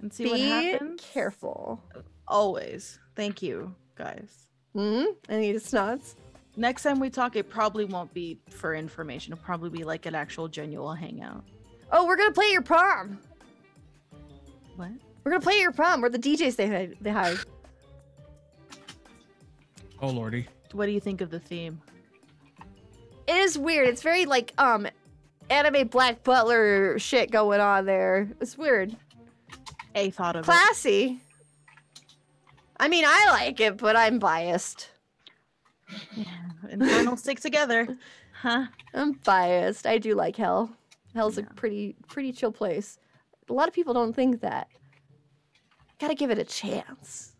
and see what happens. Be careful. Always. Thank you, guys. Mm-hmm. And he just nods. Next time we talk, it probably won't be for information. It'll probably be like an actual genuine hangout. Oh, we're gonna play your prom. What? We're gonna play your prom. We're the DJs they hired. They hired. Oh lordy. What do you think of the theme? It is weird. It's very like um, anime Black Butler shit going on there. It's weird. A thought of it. Classy. I mean, I like it, but I'm biased. Yeah, Infernal stick together. Huh? I'm biased. I do like Hell. Hell's a pretty pretty chill place. A lot of people don't think that. Gotta give it a chance.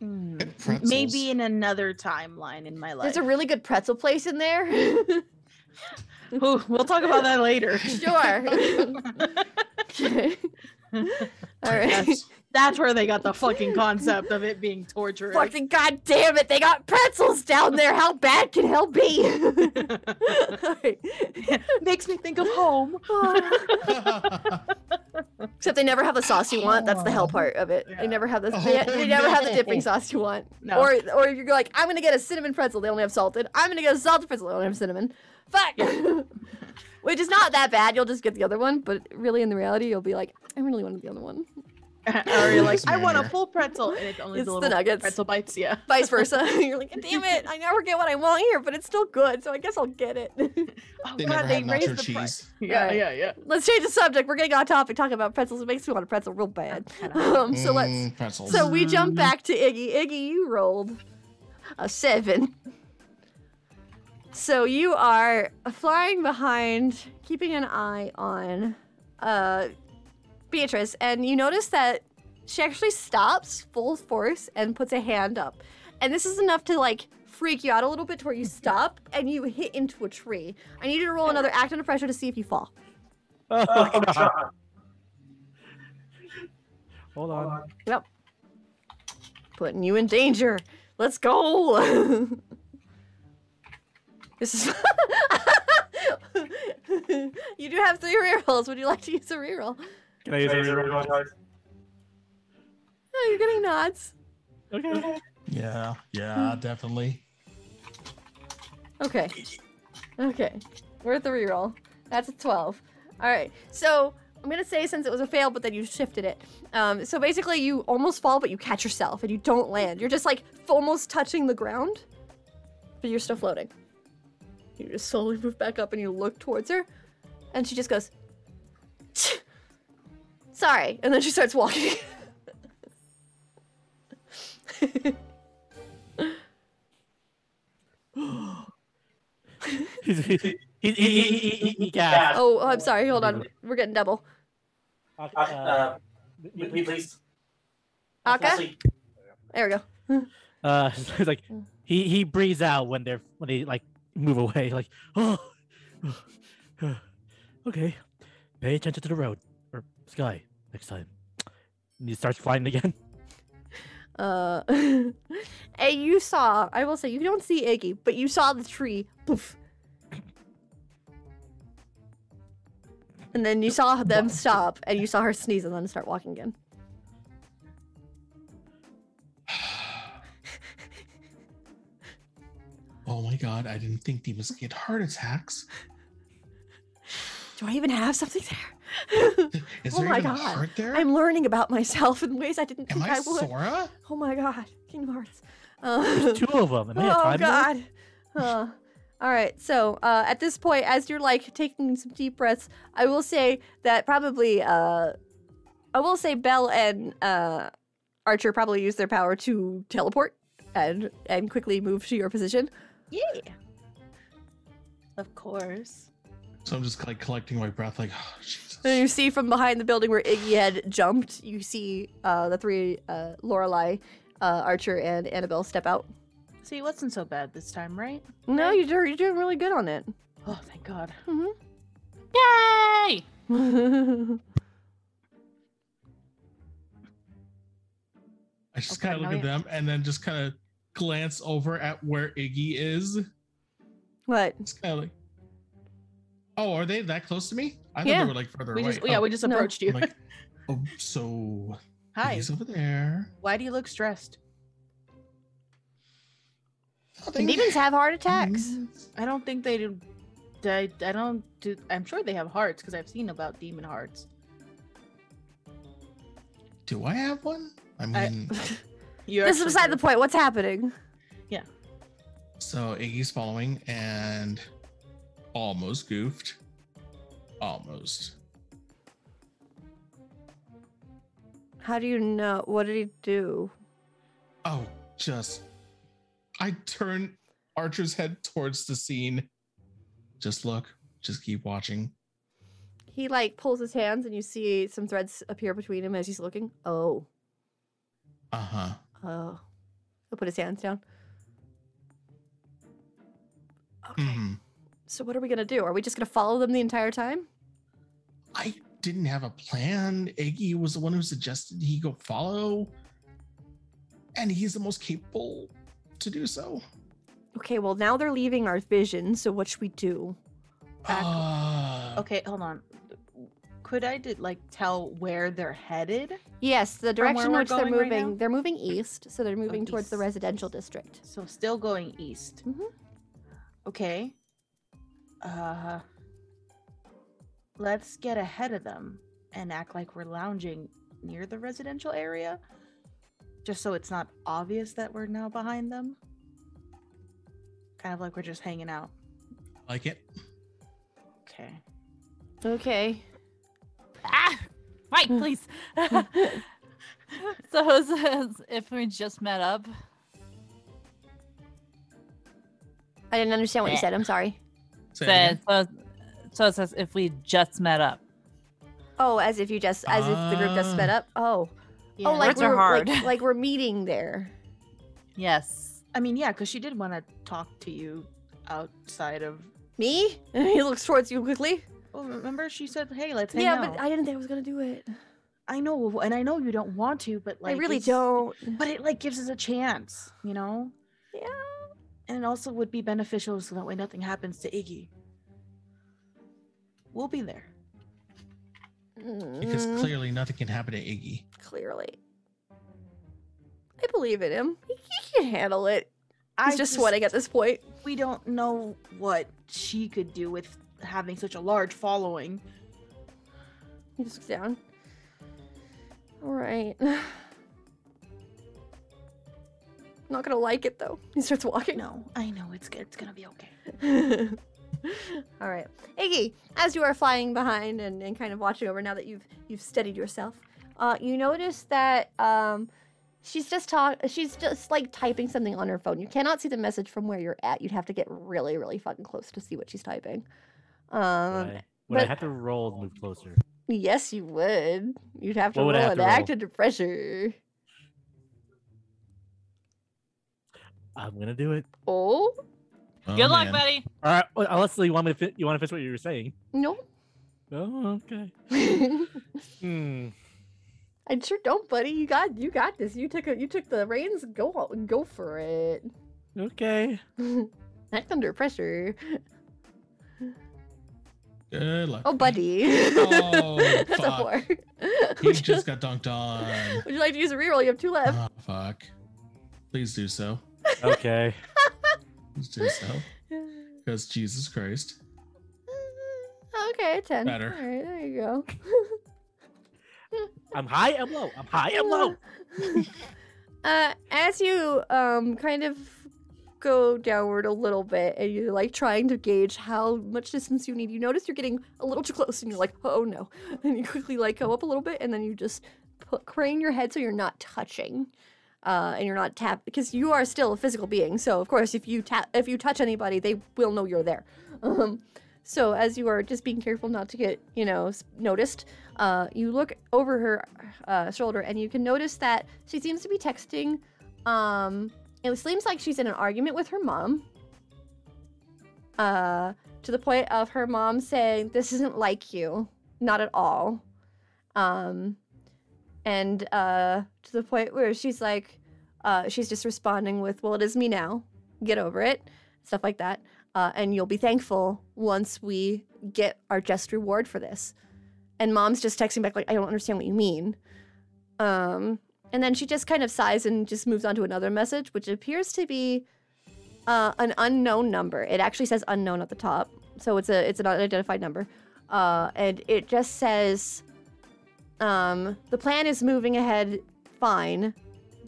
Hmm. And pretzels. Maybe in another timeline in my life. There's a really good pretzel place in there. Ooh, we'll talk about that later. sure. Okay. All right. That's, that's where they got the fucking concept of it being torturous. Fucking goddamn it! They got pretzels down there. How bad can hell be? Makes me think of home. Except they never have the sauce you want. That's the hell part of it. Yeah. Oh, they never have the they, Oh, they never have the dipping sauce you want. No. Or or you're like, I'm gonna get a cinnamon pretzel. They only have salted. I'm gonna get a salted pretzel. They only have cinnamon. Fuck. Which is not that bad. You'll just get the other one, but really in the reality, you'll be like, I really wanted the other one. or you're like, I want a full pretzel, and it's only It's the the little nuggets. pretzel bites. Yeah. Vice versa. you're like, damn it! I never get what I want here, but it's still good, so I guess I'll get it. Oh They god, never they had raised nacho the cheese. price. Yeah, Right. yeah, yeah. Let's change the subject. We're getting off topic talking about pretzels. It makes me want a pretzel real bad. Um, so let's Mm, pretzels. So we jump back to Iggy. Iggy, you rolled. a seven. So you are flying behind, keeping an eye on uh, Beatrice, and you notice that she actually stops full force and puts a hand up. And this is enough to like freak you out a little bit to where you stop and you hit into a tree. I need you to roll another act under pressure to see if you fall. Oh, Oh, God. God. Hold on. Yep. Putting you in danger. Let's go. this is. you do have three rerolls. Would you like to use a reroll? Can I use a Is it reroll? really? Oh, you're getting nods. Okay. Yeah, yeah, definitely. Okay. Okay. We're at the reroll. That's a 12. All right. So I'm going to say since it was a fail, but then you shifted it. Um, so basically, you almost fall, but you catch yourself and you don't land. You're just like almost touching the ground, but you're still floating. You just slowly move back up and you look towards her, and she just goes, Sorry. And then she starts walking. Oh, oh, I'm sorry. Hold on. We're getting double. Uh, uh, please, please. Aka? There we go. Uh, it's like he he breathes out when they're when they like move away. Like oh, okay. Pay attention to the road or sky next time. And he starts flying again. Uh, hey, you saw. I will say you don't see Iggy, but you saw the tree. Poof. And then you saw them stop, and you saw her sneeze, and then start walking again. Oh my god, I didn't think demons get heart attacks. Do I even have something there? Is Oh my even God. a heart there? I'm learning about myself in ways I didn't Am think I, I, would. Sora? Oh my god, Kingdom Hearts. Uh, There's two of them. Am oh Time god. Uh, all right. So uh, at this point, as you're like taking some deep breaths, I will say that probably uh, I will say Belle and uh, Archer probably use their power to teleport and and quickly move to your position. Yeah. Of course. So I'm just like collecting my breath, like, oh, Jesus. And you see from behind the building where Iggy had jumped, you see uh, the three uh, Lorelai, uh, Archer, and Annabelle step out. See, it wasn't so bad this time, right? No, you're doing, you're doing really good on it. Oh, thank God. Yay! I just Okay, kind of look at we- them and then just kind of glance over at where Iggy is. what? It's kind of like, oh, are they that close to me? I thought Yeah. they were like further We away. just, yeah, oh, we just No. approached you. I'm like, oh, so Hi. he's over there. Why do you look stressed? Nothing. Demons have heart attacks. I don't think they do. I, I don't do. I'm sure they have hearts because I've seen about demon hearts. Do I have one? I I- mean, You This is beside do. the point. What's happening? Yeah. So Iggy's following and almost goofed. Almost. How do you know? What did he do? Oh, just. I turn Archer's head towards the scene. Just look. Just keep watching. He like pulls his hands, and you see some threads appear between him as he's looking. Oh, Uh huh. oh. He'll put his hands down. Okay. hmm So what are we gonna do? Are we just gonna follow them the entire time? I didn't have a plan. Iggy was the one who suggested he go follow, and he's the most capable to do so. Okay. Well, now they're leaving our vision. So what should we do? Back- Uh, Okay, hold on. Could I did like tell where they're headed? Yes, the direction in which they're going right moving. they're moving east, so they're moving towards the residential district. So still going east. Mhm. Okay. Uh let's get ahead of them and act like we're lounging near the residential area. Just so it's not obvious that we're now behind them. Kind of like we're just hanging out. like it. Okay. Okay. Ah! Mike, please. so it's- it's- if we just met up, I didn't understand what you said. I'm sorry. Say it so, so it says if we just met up. Oh, as if you just, as if the group just sped Ah. up. Oh, Yeah. oh, like Words we're hard. Like, like we're meeting there. Yes. I mean, yeah, because she did want to talk to you outside of. Me? he looks towards you quickly. Oh, remember she said, "Hey, let's hang yeah, out." Yeah, but I didn't think I was gonna do it. I know, and I know you don't want to, but like I really don't. But it like gives us a chance, you know. Yeah. And it also would be beneficial so that way nothing happens to Iggy. We'll be there. Because Mm, clearly nothing can happen to Iggy. clearly, I believe in him. He, he can handle it. He's I just sweating at this point. We don't know what she could do with having such a large following. He just looks down. All right. Not gonna like it though. He starts walking. No, I know it's good. It's gonna be okay. All right, Iggy. As you are flying behind and, and kind of watching over, now that you've you've steadied yourself, uh, you notice that um, she's just talk. She's just like typing something on her phone. You cannot see the message from where you're at. You'd have to get really, really fucking close to see what she's typing. Um, Would I, would I have to roll to move closer? yes, you would. You'd have to What roll have an to roll? act under pressure. I'm gonna do it. Oh Oh, Good luck, man. buddy. All right. Well, unless you want me to fi- you want to finish what you were saying. no. Oh, okay. Hmm. I sure don't, buddy. You got you got this. You took a, you took the reins. Go go for it. Okay. Act under pressure. Good luck. Oh, buddy. Oh, That's a fuck. four. He would, you, just got dunked on. would you like to use a reroll? You have two left. Oh, fuck. Please do so. Okay. Please do so. Because Jesus Christ. okay, ten. Better. All right, there you go. I'm high. I'm low. I'm high. I'm low. uh, as you um kind of go downward a little bit, and you're like trying to gauge how much distance you need, you notice you're getting a little too close, and you're like, oh no, and you quickly like go up a little bit, and then you just put, crane your head so you're not touching. Uh, and you're not tap because you are still a physical being. So of course, if you tap, if you touch anybody, they will know you're there. Um, so as you are just being careful not to get, you know, noticed, uh, you look over her uh, shoulder and you can notice that she seems to be texting. Um, it seems like she's in an argument with her mom. Uh, to the point of her mom saying, "This isn't like you, not at all." Um, and uh, to the point where she's like, uh, she's just responding with, "Well, it is me now. Get over it." Stuff like that uh, and you'll be thankful once we get our just reward for this. And mom's just texting back like, I don't understand what you mean. Um, and then she just kind of sighs and just moves on to another message, which appears to be uh, an unknown number. It actually says unknown at the top, so it's a it's an unidentified number, uh, and it just says, um, "The plan is moving ahead fine.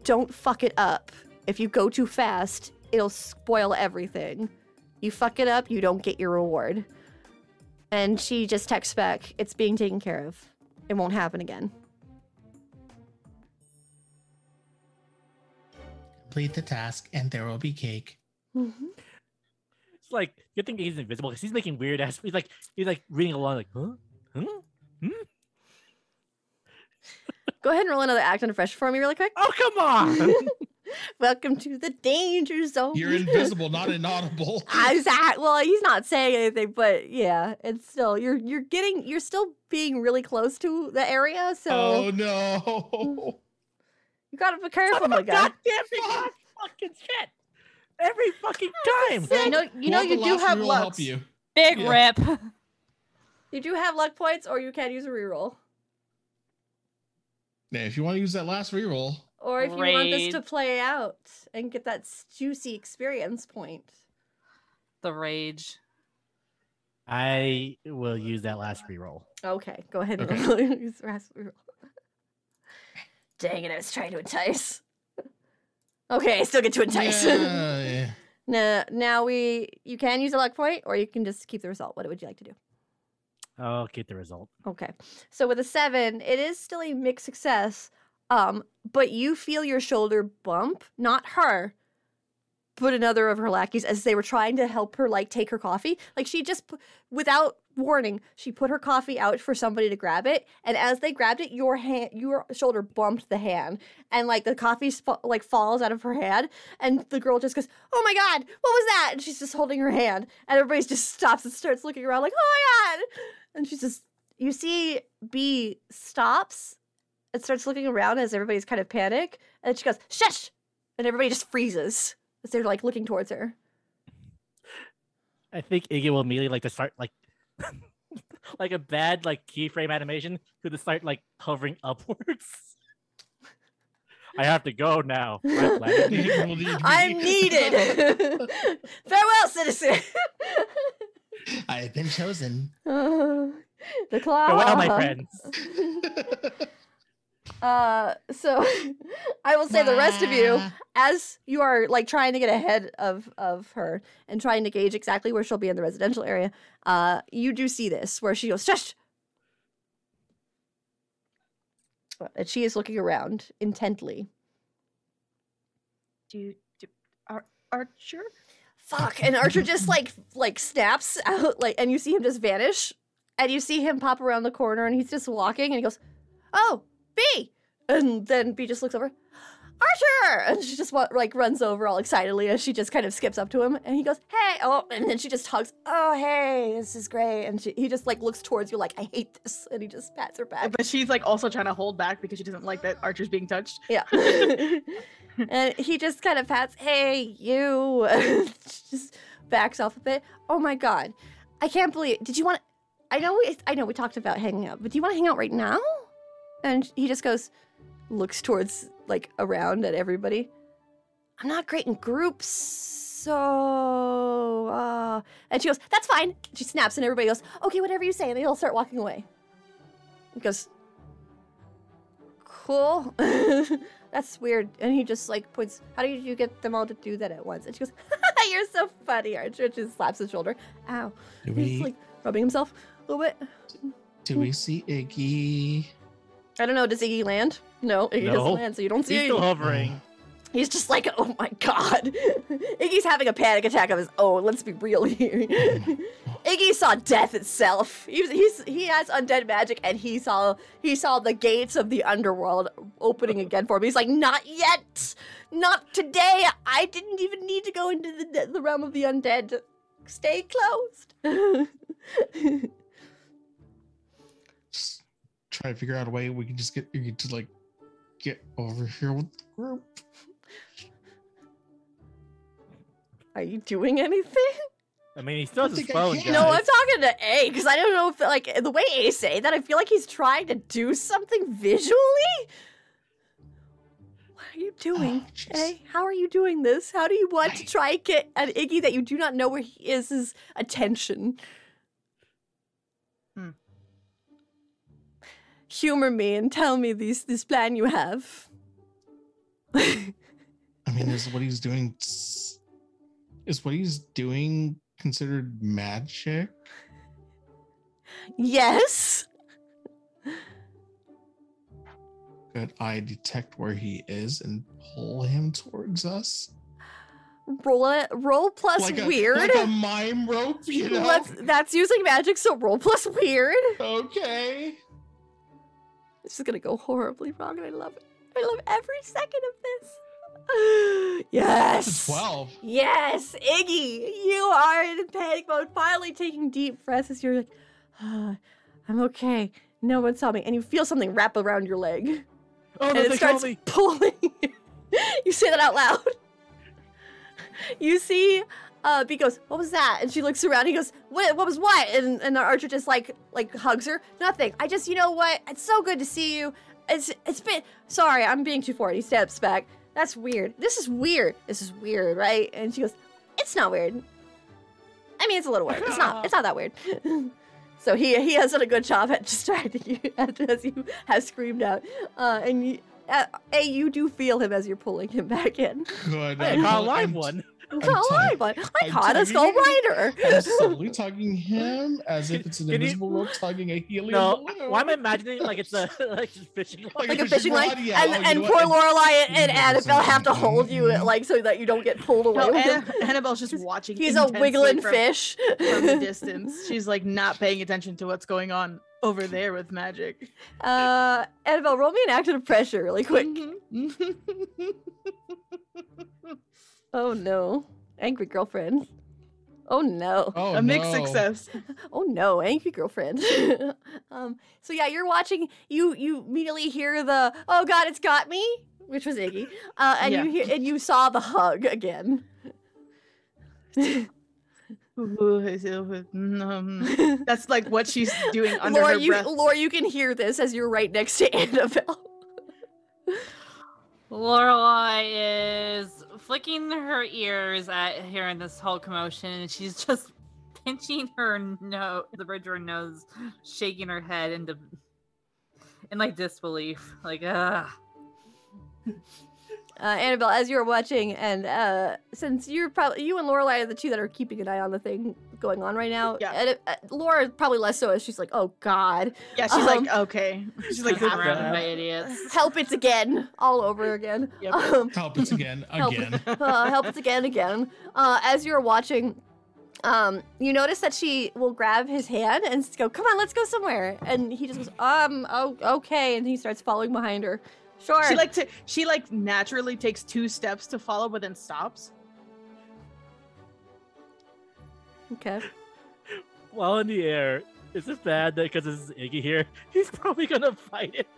Don't fuck it up. If you go too fast, it'll spoil everything." You fuck it up, you don't get your reward. And she just texts back, it's being taken care of. It won't happen again. Complete the task and there will be cake. It's like good thing he's invisible because he's making weird ass. He's like he's like reading along like huh huh. Go ahead and roll another act under fresh for me really quick. Oh come on. Welcome to the danger zone. You're invisible, not inaudible. Exact. Well, he's not saying anything, but yeah, it's still you're you're getting you're still being really close to the area, so Oh no. you gotta be careful, my guy. Goddamn big fucking shit. Every fucking time. You know, you know, you do have luck. help you. Big Yeah. rip. You do have luck points, or you can use a reroll, Yeah, if you want to use that last reroll, or if you want this to play out and get that juicy experience point. The rage. I will use that last reroll. Okay, go ahead and Okay. use the last reroll. Dang it! I was trying to entice. Okay, I still get to entice. Yeah, yeah. now, now we you can use a luck point, or you can just keep the result. What would you like to do? I'll get the result. Okay. So with a seven, it is still a mixed success. Um, but you feel your shoulder bump, not her. but another of her lackeys, as they were trying to help her like take her coffee, like she just without warning, she put her coffee out for somebody to grab it, and as they grabbed it, your hand, your shoulder bumped the hand, and like the coffee sp- like falls out of her hand, and the girl just goes, "Oh my god, what was that?" And she's just holding her hand, and everybody just stops and starts looking around like, "Oh my god!" And she's just, you see, B stops and starts looking around as everybody's kind of panic, and she goes, "Shush!" and everybody just freezes as they're like looking towards her. I think Iggy will immediately like to start like like a bad like keyframe animation to the start like hovering upwards. I have to go now. I'm needed. Farewell, citizen. I have been chosen. Uh, the claw. Farewell, my friends. Uh, so I will say the rest of you, as you are like trying to get ahead of of her and trying to gauge exactly where she'll be in the residential area, uh, you do see this where she goes shush, and she is looking around intently. Do, do Ar- Archer? Fuck, and Archer just like like snaps out like, and you see him just vanish, and you see him pop around the corner, and he's just walking, and he goes, "Oh, B," and then B just looks over. Archer! And she just like runs over all excitedly as she just kind of skips up to him and he goes, Hey! Oh, and then she just hugs, Oh, hey, this is great. And she, he just like looks towards you like, I hate this. And he just pats her back. But she's like also trying to hold back because she doesn't like that Archer's being touched. Yeah. and he just kind of pats, Hey, you. just backs off a bit. Oh my God. I can't believe, did you want, I know we, I know we talked about hanging out, but do you want to hang out right now? And he just goes, looks towards like around at everybody. I'm not great in groups, so uh and she goes, That's fine. She snaps and everybody goes, Okay, whatever you say, and they all start walking away. He goes, Cool. That's weird. And he just like points, How did you get them all to do that at once? And she goes, You're so funny, Archer. And just slaps his shoulder. Ow. Do He's we like rubbing himself a little bit. do we see Iggy? I don't know, does Iggy land? No, Iggy No. doesn't land, so you don't see He's Iggy. still hovering. He's just like, oh my god. Iggy's having a panic attack of his own. Let's be real here. Iggy saw death itself. He's, he's he has undead magic, and he saw he saw the gates of the underworld opening again for him. He's like, not yet, not today. I didn't even need to go into the the realm of the undead. Stay closed. Just try to figure out a way we can just get Iggy to like get over here with the group. Are you doing anything? I mean, he still has his phone. can. No. I'm talking to A because I don't know if like the way A say that. I feel like he's trying to do something visually. What are you doing, Oh. A? How are you doing this? How do you want to try and get an Iggy that you do not know where he is his attention? Hmm. Humor me and tell me this this plan you have. I mean, is what he's doing s- is what he's doing considered magic? yes. Could I detect where he is and pull him towards us? Roll it. Roll plus like a, weird. like a mime rope, you know? Let's, that's using magic, so roll plus weird. Okay. This is gonna go horribly wrong, and I love it. I love every second of this. Yes. That's a 12. Yes, Iggy, you are in panic mode. Finally taking deep breaths as you're like, "Ah, I'm okay. No one saw me, and you feel something wrap around your leg, Oh, and no, it starts pulling. you say that out loud. you see, uh, B goes, "What was that?" And she looks around. He goes, "What? What was what?" And and the archer just like like hugs her. Nothing. I just, you know what? It's so good to see you. It's it's been sorry. I'm being too forward. He steps back. That's weird. This is weird. This is weird, right? And she goes, "It's not weird. I mean, it's a little weird. It's not. It's not that weird." so he he has done a good job at distracting you as you have screamed out. Uh, and you, uh, a you do feel him as you're pulling him back in. Good. I I'm caught a pull- live I'm- one. I caught a I'm live one. I I'm caught a skull tugging- rider. I'm slowly tugging him as if it's an Can you- invisible rope tugging a helium No, balloon. why am I imagining like it's a like just fishing line? like a fishing line, rod? Yeah, and, oh, you and poor what? Lorelai and, and Yeah, Annabelle have to hold you like so that you don't get pulled away. No. Anna- Annabelle's just watching. He's a wiggling from, fish. from the distance. She's like not paying attention to what's going on over there with magic. uh, Annabelle, roll me an action of pressure really quick. Mhm. Oh no, angry girlfriend. Oh no. Oh, a mixed no. success. Oh no, angry girlfriend. um, so yeah, you're watching. You you immediately hear the oh god, it's got me, which was Iggy, uh, and Yeah. you hear and you saw the hug again. That's like what she's doing under Laura, her you breath. Laura, you can hear this as you're right next to Annabelle. Lorelai is flicking her ears at hearing this whole commotion, and she's just pinching her nose, the bridge of her nose, shaking her head into in like disbelief, like ah. Uh, Annabelle, as you're watching, and uh, since you're probably you and Lorelai are the two that are keeping an eye on the thing going on right now. Yeah. and, uh, Laura probably less so as she's like, "Oh God, Yeah, she's Um, like, okay. She's like, Like "Good for surrounded by idiots. help it's again, all over again." Yep. Um, Help us again, Help. again. uh, help it's again, again. Uh, as you're watching, um, you notice that she will grab his hand and go, "Come on, let's go somewhere." And he just goes, "Um, oh, okay," and he starts following behind her. Sure. She like to she like naturally takes two steps to follow, but then stops. Okay. While in the air, is it bad that because this is Iggy here, he's probably gonna fight it?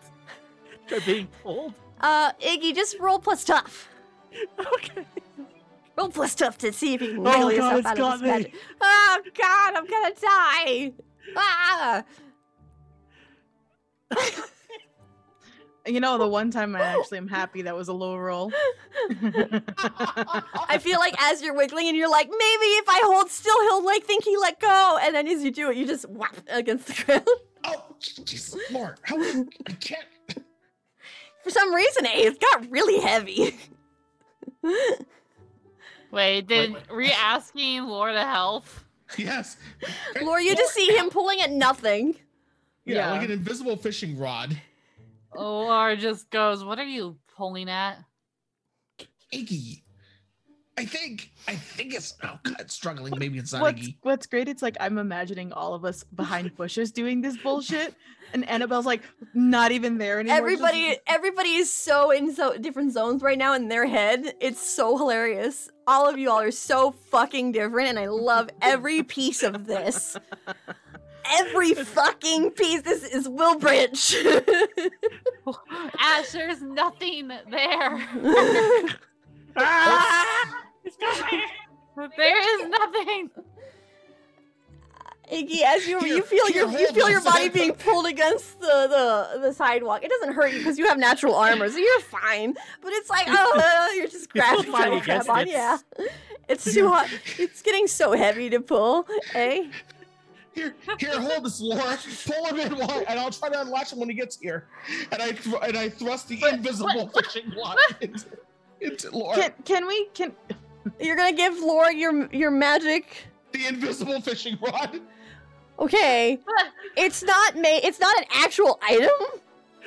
Try being pulled. Uh, Iggy, just roll plus tough. Okay. Roll plus tough to see if you can Oh, wiggle God, yourself it's out got of this me. magic. Oh God, I'm gonna die. Ah! You know, the one time I actually am happy that was a low roll. I feel like as you're wiggling and you're like, maybe if I hold still, he'll like think he let go, and then as you do it, you just whap against the ground. Oh, Jesus, Lord, how I can't. For some reason, it got really heavy. Wait, did were you asking Laura to help? Yes. Laura, you just see him pulling at nothing. Yeah, Yeah. like an invisible fishing rod. Laura just goes, "What are you pulling at?" Iggy. I think. I think it's. Oh God, struggling. Maybe it's not what's Iggy. what's great? It's like I'm imagining all of us behind bushes doing this bullshit, and Annabelle's like not even there anymore. just- Everybody, everybody is so in so different zones right now in their head. It's so hilarious. All of you all are so fucking different, and I love every piece of this. Every fucking piece. This is Wilbranch. Ash, there's nothing there. Ah! He's got me! There is nothing. Iggy, as you you feel your you feel your body being pulled against the, the the sidewalk. It doesn't hurt you because you have natural armor, so you're fine. But it's like, oh, you're just You're grabbing, trying to grab against on. it. Yeah, it's too hot. It's getting so heavy to pull. Eh? Here, here, hold this, Laura. Pull him in, while, and I'll try to unlatch him when he gets here. And I thr- and I thrust the invisible fishing rod into, into Laura. Can can we can You're gonna give Laura your your magic. the invisible fishing rod. Okay, it's not made. It's not an actual item.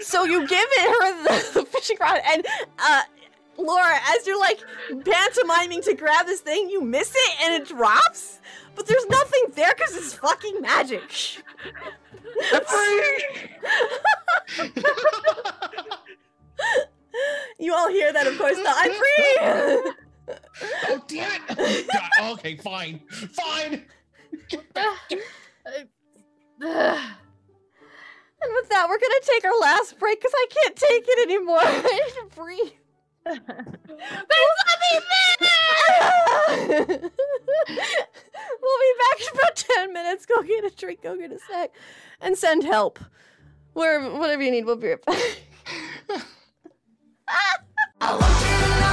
So you give it her the, the fishing rod, and uh, Laura, as you're like pantomiming to grab this thing, you miss it and it drops. But there's nothing there because it's fucking magic. you all hear that, of course. The I'm free. oh damn it! Oh, God, okay, fine, fine. And with that, we're gonna take our last break because I can't take it anymore. I need to breathe. There's nothing there. we'll be back in about 10 minutes. Go get a drink, go get a snack, and send help. Where, whatever you need, we'll be right back.